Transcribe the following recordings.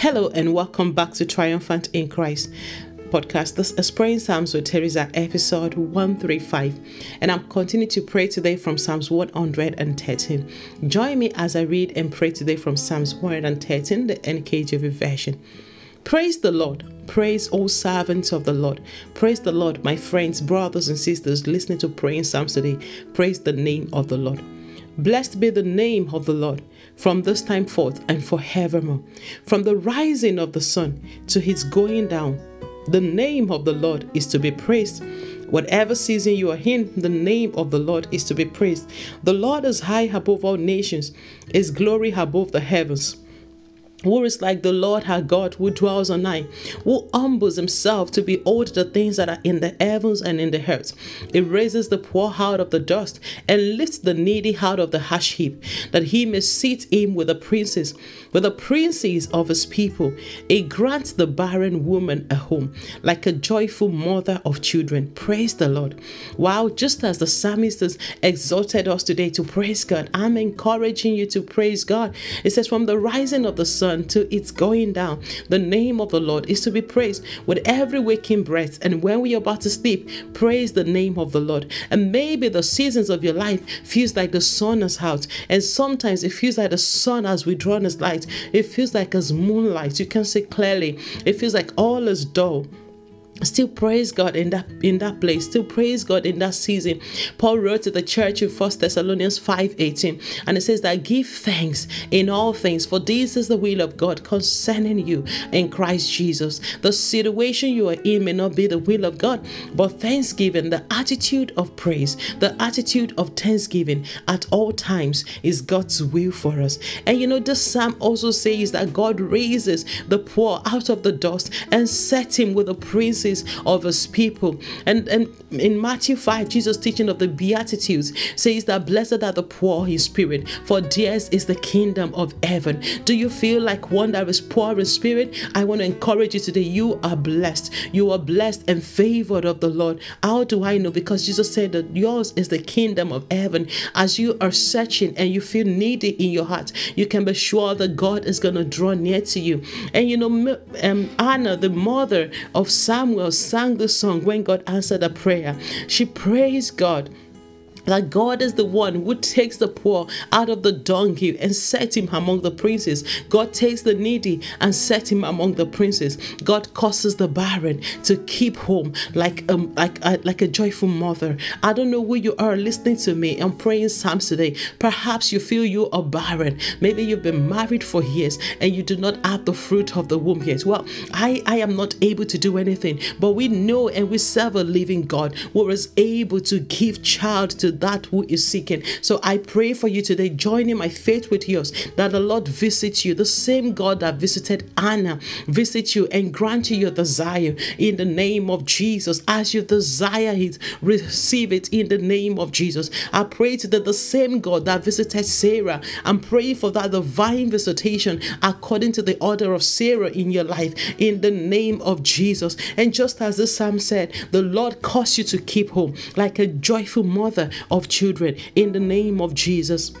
Hello and welcome back to Triumphant in Christ podcast. This is Praying Psalms with Theresa, episode 135. And I'm continuing to pray today from Psalms 113. Join me as I read and pray today from Psalms 113, the NKJV version. Praise the Lord. Praise all servants of the Lord. Praise the Lord, my friends, brothers, and sisters listening to Praying Psalms today. Praise the name of the Lord. Blessed be the name of the Lord from this time forth and forevermore. From the rising of the sun to his going down, the name of the Lord is to be praised. Whatever season you are in, the name of the Lord is to be praised. The Lord is high above all nations, his glory above the heavens. Who is like the Lord our God who dwells on high, who humbles himself to behold the things that are in the heavens and in the earth. He raises the poor out of the dust and lifts the needy out of the ash heap, that he may seat him with the princes, with the princes of his people. He grants the barren woman a home, like a joyful mother of children. Praise the Lord. Wow, just as the psalmist has exhorted us today to praise God, I'm encouraging you to praise God. It says, From the rising of the sun, to its going down. The name of the Lord is to be praised with every waking breath. And when we are about to sleep, praise the name of the Lord. And maybe the seasons of your life feels like the sun is out. And sometimes it feels like the sun has withdrawn its light. It feels like as moonlight. You can see clearly. It feels like all is dull still praise god in that in that place. Still praise god in that season. Paul wrote to the church in first thessalonians 5 18 and it says that give thanks in all things for this is the will of god concerning you in christ jesus. The situation you are in may not be the will of god but thanksgiving the attitude of praise the attitude of thanksgiving at all times is god's will for us. And you know this psalm also says that god raises the poor out of the dust and set him with the princes of his people. And, and in Matthew 5, Jesus teaching of the Beatitudes says that blessed are the poor in spirit, for theirs is the kingdom of heaven. Do you feel like one that is poor in spirit? I want to encourage you today. You are blessed. You are blessed and favored of the Lord. How do I know? Because Jesus said that yours is the kingdom of heaven. As you are searching and you feel needy in your heart, you can be sure that God is going to draw near to you. And you know, um, Hannah, the mother of Samuel, Samuel sang the song when God answered a prayer. She praised God that God is the one who takes the poor out of the dunghill and set him among the princes. God takes the needy and set him among the princes. God causes the barren to keep home like um like a, like a joyful mother. I don't know who you are listening to me. I'm praying Psalms today. Perhaps you feel you are barren. Maybe you've been married for years and you do not have the fruit of the womb yet. Well, I I am not able to do anything, but we know and we serve a living God who is able to give child to that who is seeking. So I pray for you today, joining my faith with yours, that the Lord visits you, the same God that visited Hannah, visit you and grant you your desire in the name of Jesus. As you desire it, receive it in the name of Jesus. I pray that the same God that visited Sarah, I'm praying for that divine visitation according to the order of Sarah in your life in the name of Jesus. And just as the psalm said, the Lord caused you to keep home like a joyful mother of children in the name of Jesus.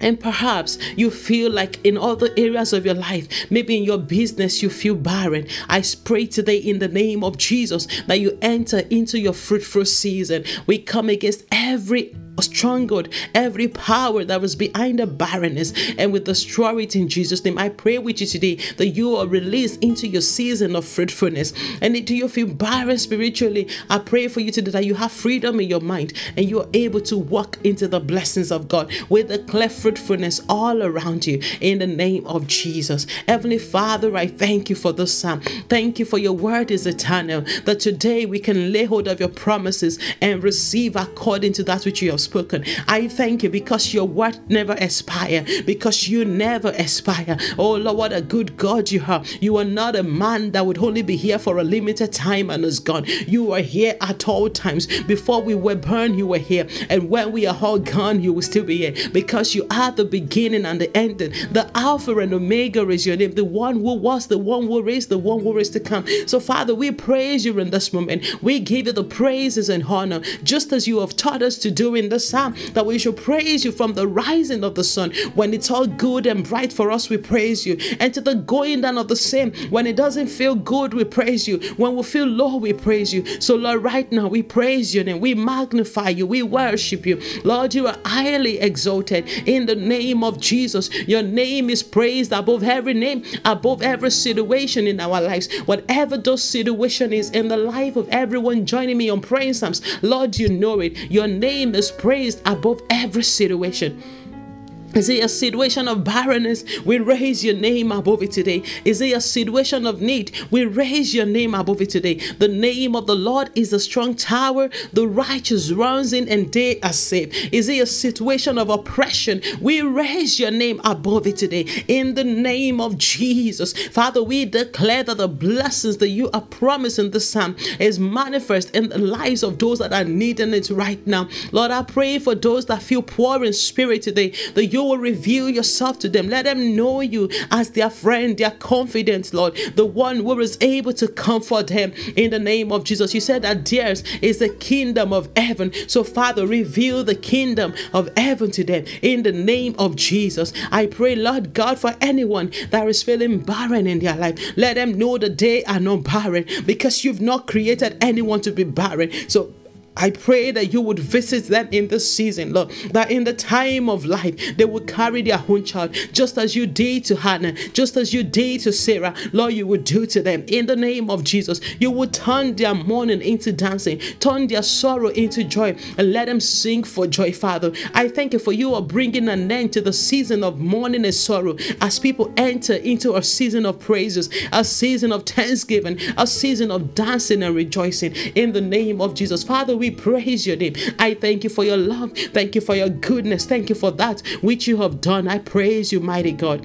And perhaps you feel like in other areas of your life, maybe in your business, you feel barren. I pray today in the name of Jesus that you enter into your fruitful season. We come against every stronghold, every power that was behind the barrenness, and we destroy it in Jesus' name. I pray with you today that you are released into your season of fruitfulness. And do you feel barren spiritually? I pray for you today that you have freedom in your mind and you are able to walk into the blessings of God with the clear fruitfulness all around you in the name of Jesus. Heavenly Father, I thank you for this psalm. Thank you for your word is eternal, that today we can lay hold of your promises and receive according to that which you have spoken. I thank you because your word never expire, because you never expire. Oh Lord, what a good God you are. You are not a man that would only be here for a limited time and is gone. You are here at all times. Before we were born, you were here. And when we are all gone, you will still be here because you are the beginning and the ending. The Alpha and Omega is your name, the one who was, the one who is, the one who is to come. So, Father, we praise you in this moment. We give you the praises and honor just as you have taught us to do in this psalm that we should praise you from the rising of the sun. When it's all good and bright for us, we praise you. And to the going down of the same, when it doesn't feel good, we praise you. When we feel low, we praise you. So, Lord, right now, we praise your name. We magnify you. We worship you. Lord, you are highly exalted in the name of Jesus. Your name is praised above every name, above every situation in our lives. Whatever those situation is in the life of everyone joining me on praying Psalms, Lord, you know it. Your name is praised above every situation. Is it a situation of barrenness? We raise your name above it today. Is it a situation of need? We raise your name above it today. The name of the Lord is a strong tower. The righteous runs in and they are saved. Is it a situation of oppression? We raise your name above it today. In the name of Jesus. Father, we declare that the blessings that you are promising the psalm is manifest in the lives of those that are needing it right now. Lord, I pray for those that feel poor in spirit today. That you you will reveal yourself to them. Let them know you as their friend, their confidant, Lord, the one who is able to comfort them in the name of Jesus. You said that theirs is the kingdom of heaven. So, Father, reveal the kingdom of heaven to them in the name of Jesus. I pray, Lord God, for anyone that is feeling barren in their life, let them know that they are not barren because you've not created anyone to be barren. So, I pray that you would visit them in this season, Lord, that in the time of life they would carry their own child, just as you did to Hannah, just as you did to Sarah. Lord, you would do to them in the name of Jesus. You would turn their mourning into dancing, turn their sorrow into joy, and let them sing for joy, Father. I thank you for you are bringing an end to the season of mourning and sorrow as people enter into a season of praises, a season of thanksgiving, a season of dancing and rejoicing in the name of Jesus. Father, we praise your name. I thank you for your love. Thank you for your goodness. Thank you for that which you have done. I praise you, mighty God.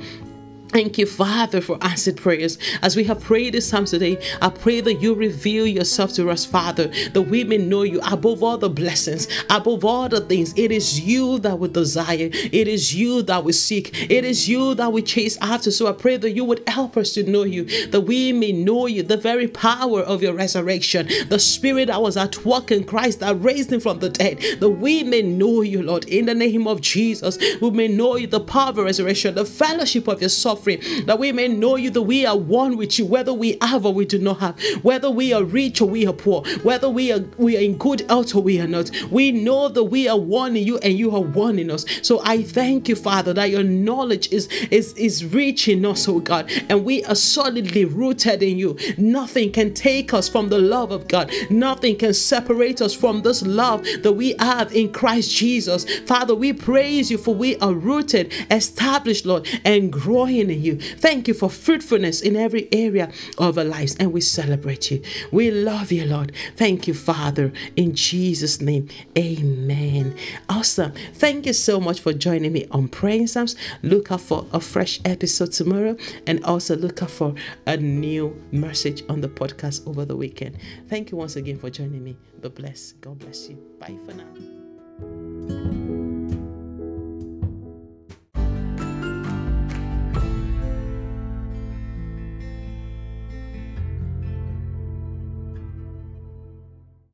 Thank you, Father, for answered prayers. As we have prayed this time today, I pray that you reveal yourself to us, Father, that we may know you above all the blessings, above all the things. It is you that we desire, it is you that we seek, it is you that we chase after. So I pray that you would help us to know you, that we may know you, the very power of your resurrection, the spirit that was at work in Christ that raised him from the dead, that we may know you, Lord, in the name of Jesus. We may know you, the power of resurrection, the fellowship of your soul that we may know you, that we are one with you, whether we have or we do not have, whether we are rich or we are poor, whether we are we are in good health or we are not. We know that we are one in you and you are one in us. So I thank you, Father, that your knowledge is is is rich in us, oh God, and we are solidly rooted in you. Nothing can take us from the love of God. Nothing can separate us from this love that we have in Christ Jesus. Father, we praise you for we are rooted, established, Lord, and growing in you. Thank you for fruitfulness in every area of our lives, and we celebrate you. We love you, Lord. Thank you, Father, in Jesus' name. Amen. Awesome. Thank you so much for joining me on Praying Psalms. Look out for a fresh episode tomorrow, and also look out for a new message on the podcast over the weekend. Thank you once again for joining me. Be blessed. God bless you. Bye for now.